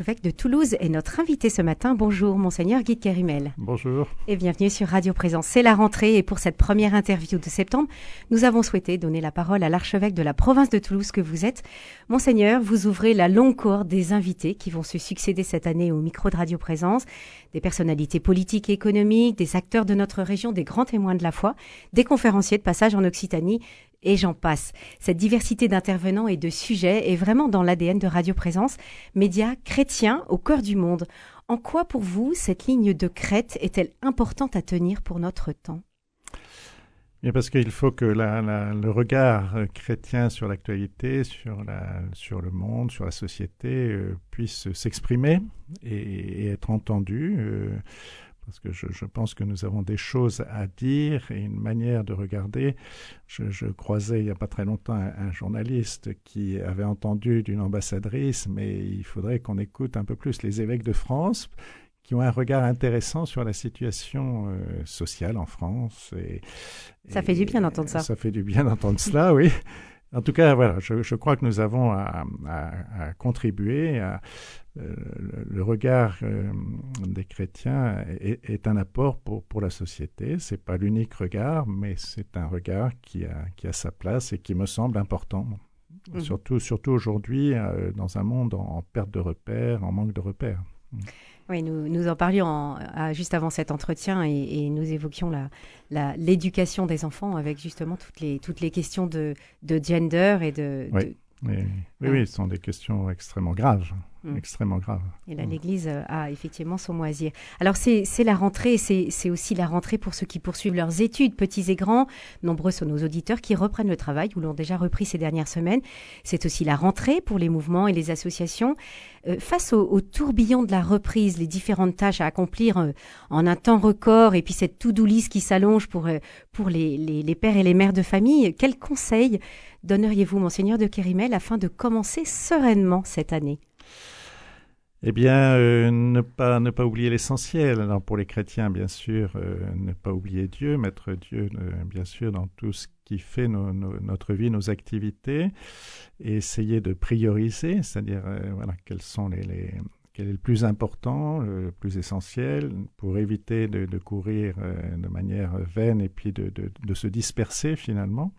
l'archevêque de Toulouse est notre invité ce matin. Bonjour, monseigneur Guy Kerimel. Bonjour. Et bienvenue sur Radio Présence. C'est la rentrée et pour cette première interview de septembre, nous avons souhaité donner la parole à l'archevêque de la province de Toulouse que vous êtes. Monseigneur, vous ouvrez la longue cohorte des invités qui vont se succéder cette année au micro de Radio Présence, des personnalités politiques et économiques, des acteurs de notre région, des grands témoins de la foi, des conférenciers de passage en Occitanie et j'en passe. Cette diversité d'intervenants et de sujets est vraiment dans l'ADN de Radio Présence, média chrétien au cœur du monde. En quoi pour vous cette ligne de crête est-elle importante à tenir pour notre temps? Bien parce qu'il faut que le regard chrétien sur l'actualité, sur, sur le monde, sur la société euh, puisse s'exprimer et, être entendu. Euh, parce que je, pense que nous avons des choses à dire et une manière de regarder. Je, croisais il n'y a pas très longtemps un, journaliste qui avait entendu d'une ambassadrice, mais il faudrait qu'on écoute un peu plus les évêques de France qui ont un regard intéressant sur la situation euh, sociale en France. Et, ça fait du bien d'entendre ça. Ça fait du bien d'entendre cela, oui. En tout cas, voilà, je, crois que nous avons à, contribuer. À, le regard euh, des chrétiens est, un apport pour, pour la société. C'est pas l'unique regard, mais c'est un regard qui a, qui a sa place et qui me semble important. Mhm. Surtout, surtout aujourd'hui, euh, dans un monde en, perte de repères, en manque de repères. Oui, nous, nous en parlions juste avant cet entretien et, nous évoquions l'éducation la, des enfants avec justement toutes les, toutes les questions de, de gender et de... Oui, oui, oui, ce sont des questions extrêmement graves. Mm. extrêmement grave. Et là, mm. l'Église euh, a effectivement son moisir. Alors, c'est la rentrée, c'est aussi la rentrée pour ceux qui poursuivent leurs études, petits et grands. Nombreux sont nos auditeurs qui reprennent le travail ou l'ont déjà repris ces dernières semaines. C'est aussi la rentrée pour les mouvements et les associations. Euh, face au, tourbillon de la reprise, les différentes tâches à accomplir euh, en un temps record et puis cette to-do list qui s'allonge pour, pour les, les, les, pères et les mères de famille, quels conseils donneriez-vous, Monseigneur de Kérimel, afin de commencer sereinement cette année? Eh bien, euh, ne, pas, oublier l'essentiel. Alors pour les chrétiens, bien sûr, euh, ne pas oublier Dieu, mettre Dieu, euh, bien sûr, dans tout ce qui fait notre vie, nos activités, et essayer de prioriser, c'est-à-dire, voilà, quels sont les, quel est le plus important, le plus essentiel, pour éviter de, courir de manière vaine et puis de se disperser finalement.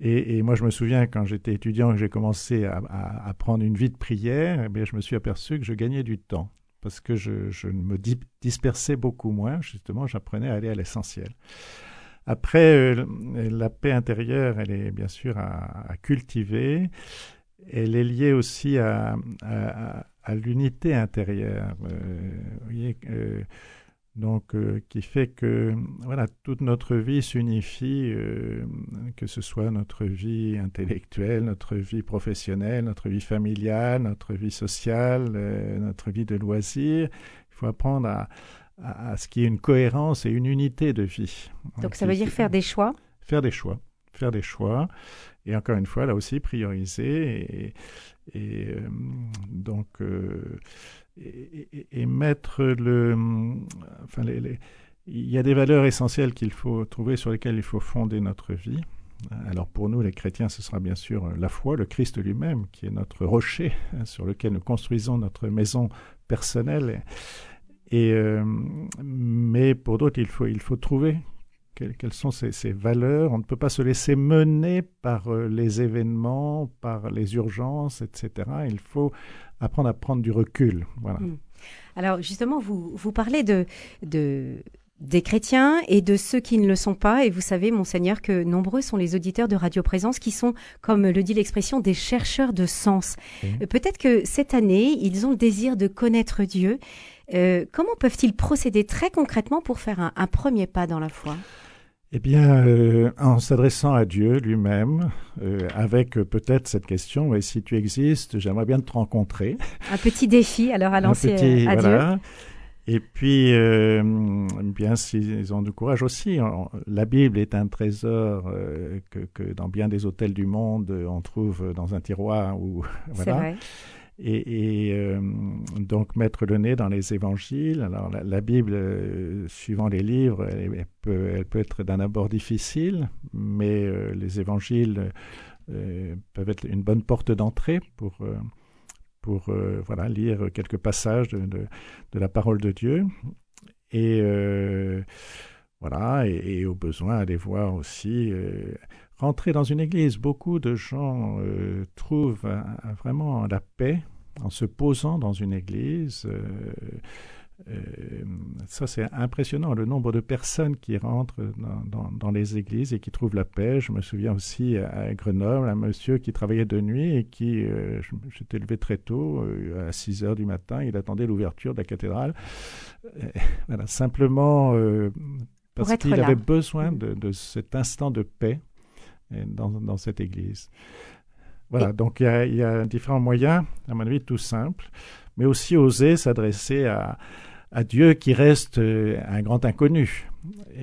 Et, moi, je me souviens quand j'étais étudiant, que j'ai commencé à, prendre une vie de prière, eh je me suis aperçu que je gagnais du temps parce que je, me dispersais beaucoup moins. Justement, j'apprenais à aller à l'essentiel. Après, euh, la paix intérieure, elle est bien sûr à, cultiver. Elle est liée aussi à, à l'unité intérieure. Euh, vous voyez, euh, donc euh, qui fait que voilà toute notre vie s'unifie, euh, que ce soit notre vie intellectuelle, notre vie professionnelle, notre vie familiale, notre vie sociale, euh, notre vie de loisirs. Il faut apprendre à, à, ce qu'il y ait une cohérence et une unité de vie. Donc ça veut dire faire des choix Faire des choix, faire des choix, et encore une fois là aussi prioriser et, et donc et, mettre le. Enfin, il y a des valeurs essentielles qu'il faut trouver, sur lesquelles il faut fonder notre vie. Alors pour nous, les chrétiens, ce sera bien sûr la foi, le Christ lui-même, qui est notre rocher hein, sur lequel nous construisons notre maison personnelle. Et, euh, mais pour d'autres, il faut, il faut trouver quelles, sont ces, ces, valeurs? On ne peut pas se laisser mener par euh, les événements, par les urgences, etc. Il faut apprendre à prendre du recul. Voilà. Hmm. Alors justement, vous, vous parlez de, de, des chrétiens et de ceux qui ne le sont pas. Et vous savez, monseigneur, que nombreux sont les auditeurs de Radio Présence qui sont, comme le dit l'expression, des chercheurs de sens. Euh, peut-être que cette année, ils ont le désir de connaître Dieu. Euh, comment peuvent-ils procéder très concrètement pour faire un, un premier pas dans la foi? Eh bien, euh, en s'adressant à Dieu lui-même, euh, avec euh, peut-être cette question, et si tu existes, j'aimerais bien te rencontrer. Un petit défi, alors à lancer à voilà. Dieu. Et puis, bien, s'ils ont du courage aussi, la Bible est un trésor que, que, dans bien des hôtels du monde, on trouve dans un tiroir. Ou, voilà. Vrai et, euh, donc mettre le nez dans les évangiles. Alors la, Bible, euh, suivant les livres, elle, peut, être d'un abord difficile, mais euh, les évangiles peuvent être une bonne porte d'entrée pour, pour voilà lire quelques passages de, la parole de Dieu et voilà et, au besoin aller voir aussi rentrer dans une église. Beaucoup de gens trouvent vraiment la paix en se posant dans une église. Euh, ça, c'est impressionnant, le nombre de personnes qui rentrent dans, les églises et qui trouvent la paix. Je me souviens aussi à Grenoble, un monsieur qui travaillait de nuit et qui, euh, j'étais levé très tôt, euh, à 6 heures du matin, il attendait l'ouverture de la cathédrale. voilà, simplement parce qu'il avait besoin de, cet instant de paix dans, cette église. Voilà, donc il y, y, a différents moyens, à mon avis, tout simples, mais aussi oser s'adresser à, à Dieu qui reste euh, un grand inconnu.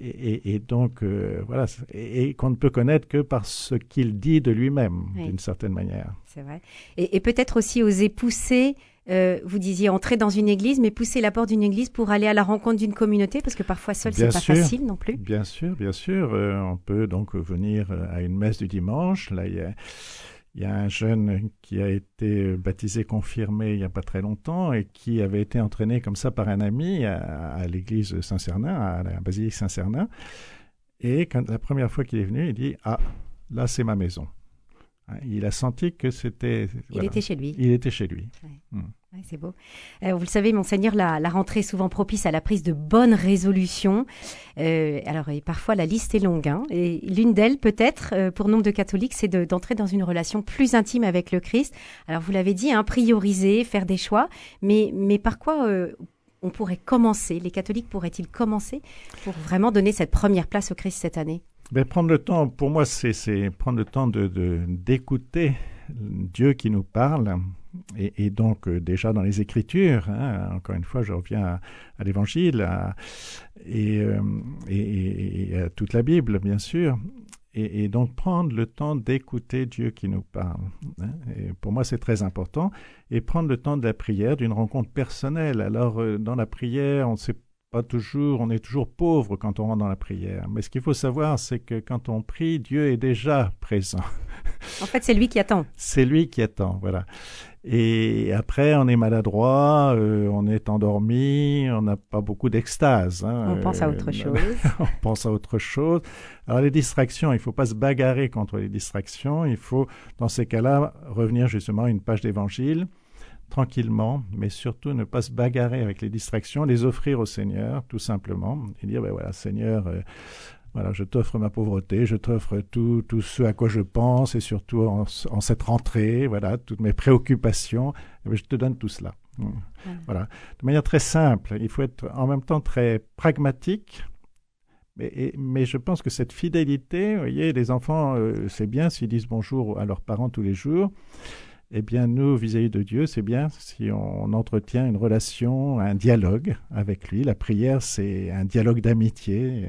Et, donc, euh, voilà, et, qu'on ne peut connaître que par ce qu'il dit de lui-même, d'une certaine manière. C'est vrai. Et, peut-être aussi oser pousser, euh, vous disiez entrer dans une église, mais pousser la porte d'une église pour aller à la rencontre d'une communauté, parce que parfois seul, c'est pas facile non plus. Bien sûr, bien sûr. on peut donc venir à une messe du dimanche. Là, il y a il y a un jeune qui a été baptisé, confirmé il n'y a pas très longtemps et qui avait été entraîné comme ça par un ami à, l'église Saint-Cernin, à la basilique Saint-Cernin. Et quand, la première fois qu'il est venu, il dit Ah, là c'est ma maison. Hein, il a senti que c'était. Il était chez lui. Il était chez lui. Hmm c'est beau. Euh, vous le savez, monseigneur, la, rentrée est souvent propice à la prise de bonnes résolutions. Euh, alors, parfois, la liste est longue. Hein, et l'une d'elles, peut-être, euh, pour nombre de catholiques, c'est d'entrer dans une relation plus intime avec le Christ. Alors, vous l'avez dit, hein, prioriser, faire des choix. Mais, mais par quoi on pourrait commencer? Les catholiques pourraient-ils commencer pour vraiment donner cette première place au Christ cette année? Ben, Prendre le temps, pour moi, c'est prendre le temps d'écouter de, Dieu qui nous parle et, donc euh, déjà dans les Écritures, hein, encore une fois, je reviens à, l'Évangile euh, et, à toute la Bible, bien sûr, et, donc prendre le temps d'écouter Dieu qui nous parle. Hein. pour moi, c'est très important. Et prendre le temps de la prière, d'une rencontre personnelle. Alors, euh, dans la prière, on ne sait pas toujours, on est toujours pauvre quand on rentre dans la prière. Mais ce qu'il faut savoir, c'est que quand on prie, Dieu est déjà présent. En fait, c'est lui qui attend. C'est lui qui attend, voilà. Et après, on est maladroit, euh, on est endormi, on n'a pas beaucoup d'extase. Hein, on pense à autre euh, chose. on pense à autre chose. Alors les distractions, il ne faut pas se bagarrer contre les distractions. Il faut, dans ces cas-là, revenir justement à une page d'évangile tranquillement, mais surtout ne pas se bagarrer avec les distractions, les offrir au Seigneur, tout simplement, et dire, ben voilà, Seigneur, euh, voilà, je t'offre ma pauvreté, je t'offre tout, tout ce à quoi je pense, et surtout en, cette rentrée, voilà, toutes mes préoccupations, eh je te donne tout cela. Mmh. Voilà, de manière très simple. Il faut être en même temps très pragmatique, mais, mais, je pense que cette fidélité, vous voyez, les enfants, euh, c'est bien s'ils disent bonjour à leurs parents tous les jours, eh bien, nous, vis-à-vis de Dieu, c'est bien si on entretient une relation, un dialogue avec lui. La prière, c'est un dialogue d'amitié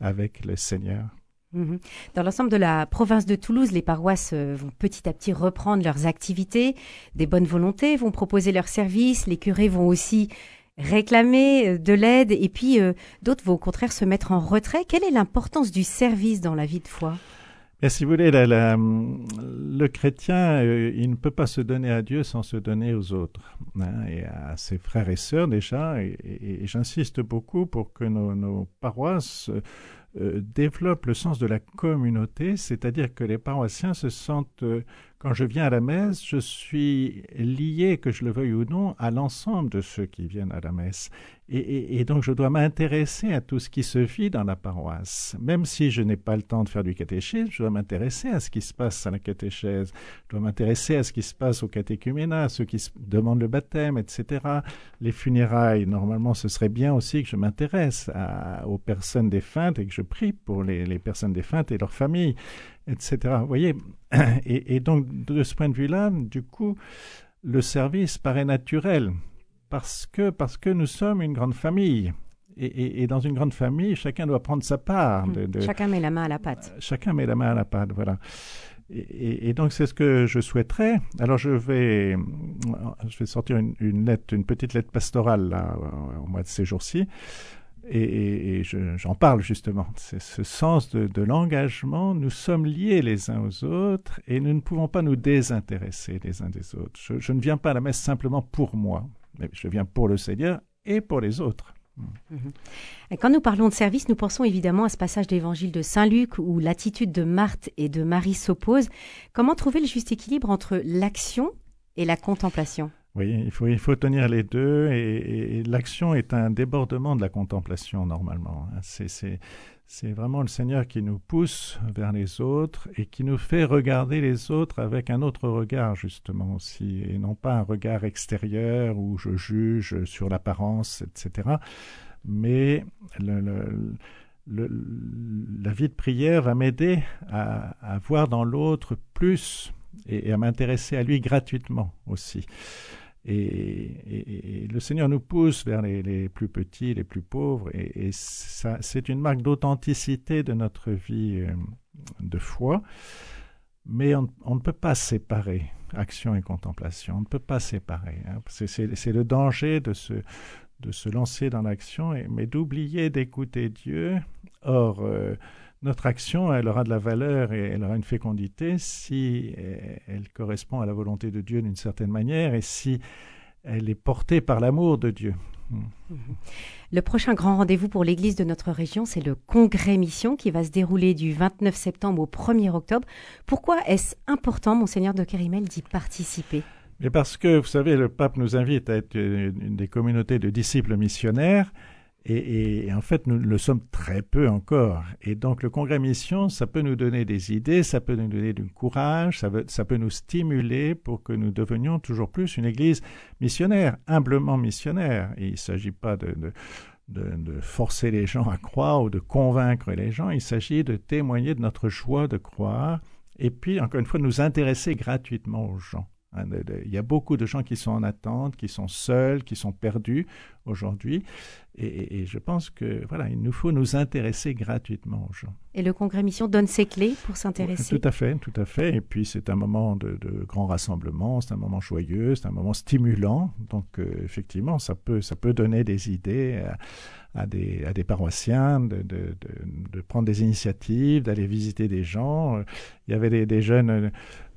avec le Seigneur. Mhm. Dans l'ensemble de la province de Toulouse, les paroisses euh, vont petit à petit reprendre leurs activités. Des bonnes volontés vont proposer leurs services. Les curés vont aussi réclamer euh, de l'aide. Et puis, euh, d'autres vont au contraire se mettre en retrait. Quelle est l'importance du service dans la vie de foi? Mais si vous voulez, le chrétien, euh, il ne peut pas se donner à Dieu sans se donner aux autres, hein, et à ses frères et sœurs déjà. Et, j'insiste beaucoup pour que nos, paroisses euh, développent le sens de la communauté, c'est-à-dire que les paroissiens se sentent euh, quand je viens à la messe, je suis lié, que je le veuille ou non, à l'ensemble de ceux qui viennent à la messe. Et, donc je dois m'intéresser à tout ce qui se vit dans la paroisse. Même si je n'ai pas le temps de faire du catéchisme, je dois m'intéresser à ce qui se passe à la catéchèse. Je dois m'intéresser à ce qui se passe au catéchuménat, à ceux qui demandent le baptême, etc. Les funérailles, normalement, ce serait bien aussi que je m'intéresse aux personnes défuntes et que je prie pour les, les personnes défuntes et leurs familles etc. Vous voyez et, donc, de ce point de vue-là, du coup, le service paraît naturel parce que, parce que nous sommes une grande famille. Et, dans une grande famille, chacun doit prendre sa part. De, chacun met la main à la pâte. Chacun met la main à la pâte, voilà. Et, donc c'est ce que je souhaiterais. Alors je vais, je vais sortir une, lettre, une petite lettre pastorale là, au mois de ces jours-ci, Et, j'en parle justement. C'est ce sens de, l'engagement. Nous sommes liés les uns aux autres et nous ne pouvons pas nous désintéresser les uns des autres. Je, ne viens pas à la messe simplement pour moi, mais je viens pour le Seigneur et pour les autres. Mhm. Quand nous parlons de service, nous pensons évidemment à ce passage de Saint Luc où l'attitude de Marthe et de Marie s'oppose. Comment trouver le juste équilibre entre l'action et la contemplation? Oui, il faut, tenir les deux et, l'action est un débordement de la contemplation normalement. Hein. C'est vraiment le Seigneur qui nous pousse vers les autres et qui nous fait regarder les autres avec un autre regard justement aussi et non pas un regard extérieur où je juge sur l'apparence, etc. Mais la vie de prière va m'aider à, voir dans l'autre plus et à m'intéresser à lui gratuitement aussi. Et, le Seigneur nous pousse vers les, plus petits, les plus pauvres, et, ça, c'est une marque d'authenticité de notre vie euh, de foi. Mais on, ne peut pas séparer action et contemplation. On ne peut pas séparer. Hein. C'est, le danger de se, de se lancer dans l'action, mais d'oublier d'écouter Dieu. Or, euh, notre action, elle aura de la valeur et elle aura une fécondité si elle correspond à la volonté de Dieu d'une certaine manière et si elle est portée par l'amour de Dieu. Mhm. Le prochain grand rendez-vous pour l'Église de notre région, c'est le Congrès Mission qui va se dérouler du 29 septembre au 1er octobre. Pourquoi est-ce important, monseigneur de Kerimel, d'y participer? Mais parce que, vous savez, le pape nous invite à être une des communautés de disciples missionnaires et, en fait, nous le sommes très peu encore. Et donc, le congrès mission, ça peut nous donner des idées, ça peut nous donner du courage, ça, ça peut nous stimuler pour que nous devenions toujours plus une Église missionnaire, humblement missionnaire. il ne s'agit pas de, de, de, forcer les gens à croire ou de convaincre les gens. Il s'agit de témoigner de notre joie de croire et puis, encore une fois, nous intéresser gratuitement aux gens. Hein, il y a beaucoup de gens qui sont en attente, qui sont seuls, qui sont perdus aujourd'hui. Et, je pense que voilà, il nous faut nous intéresser gratuitement aux gens. Et le congrès mission donne ses clés pour s'intéresser. Tout à fait, tout à fait. Et puis c'est un moment de, grand rassemblement, c'est un moment joyeux, c'est un moment stimulant. Donc euh, effectivement, ça peut, ça peut donner des idées à, des, à des paroissiens de, de, de, prendre des initiatives, d'aller visiter des gens. Il y avait des, des jeunes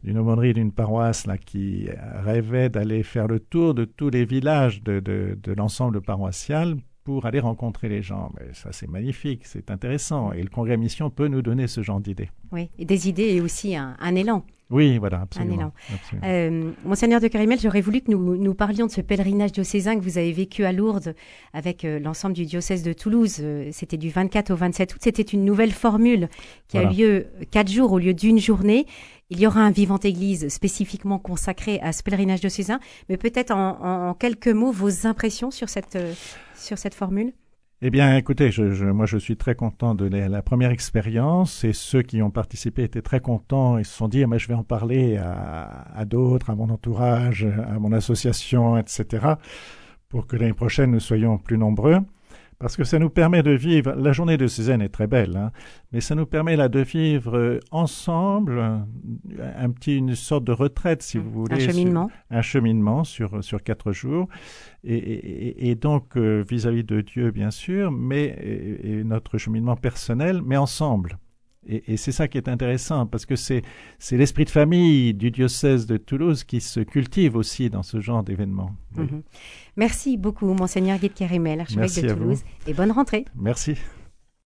d'une aumônerie d'une paroisse là, qui rêvait d'aller faire le tour de tous les villages de, de, de l'ensemble paroissial pour aller rencontrer les gens. Mais ça, c'est magnifique, c'est intéressant. Et le congrès mission peut nous donner ce genre d'idées. Oui, des idées et aussi un élan. Oui, voilà, absolument. Euh, Monseigneur de Carimel, j'aurais voulu que nous, nous parlions de ce pèlerinage diocésain que vous avez vécu à Lourdes avec euh, l'ensemble du diocèse de Toulouse. Euh, c'était du 24 au 27 août. C'était une nouvelle formule qui a eu lieu quatre jours au lieu d'une journée. Il y aura un vivant église spécifiquement consacré à ce pèlerinage diocésain, mais peut-être en, en, quelques mots vos impressions sur cette, sur cette formule? Eh bien, écoutez, je, moi je suis très content de la, première expérience et ceux qui ont participé étaient très contents et se sont dit, ah, mais je vais en parler à, à d'autres, à mon entourage, à mon association, etc., pour que l'année prochaine nous soyons plus nombreux parce que ça nous permet de vivre, la journée de Cézanne est très belle, hein, mais ça nous permet là de vivre euh, ensemble un petit, une sorte de retraite, si vous voulez. Un cheminement. un cheminement sur, sur quatre jours. Et, et, et donc, euh, vis-à-vis de Dieu, bien sûr, mais et, notre cheminement personnel, mais ensemble. Et, c'est ça qui est intéressant, parce que c'est l'esprit de famille du diocèse de Toulouse qui se cultive aussi dans ce genre d'événements. Mhm. Merci beaucoup, Monseigneur Guy Kérimel, archevêque de Toulouse, et bonne rentrée. Merci.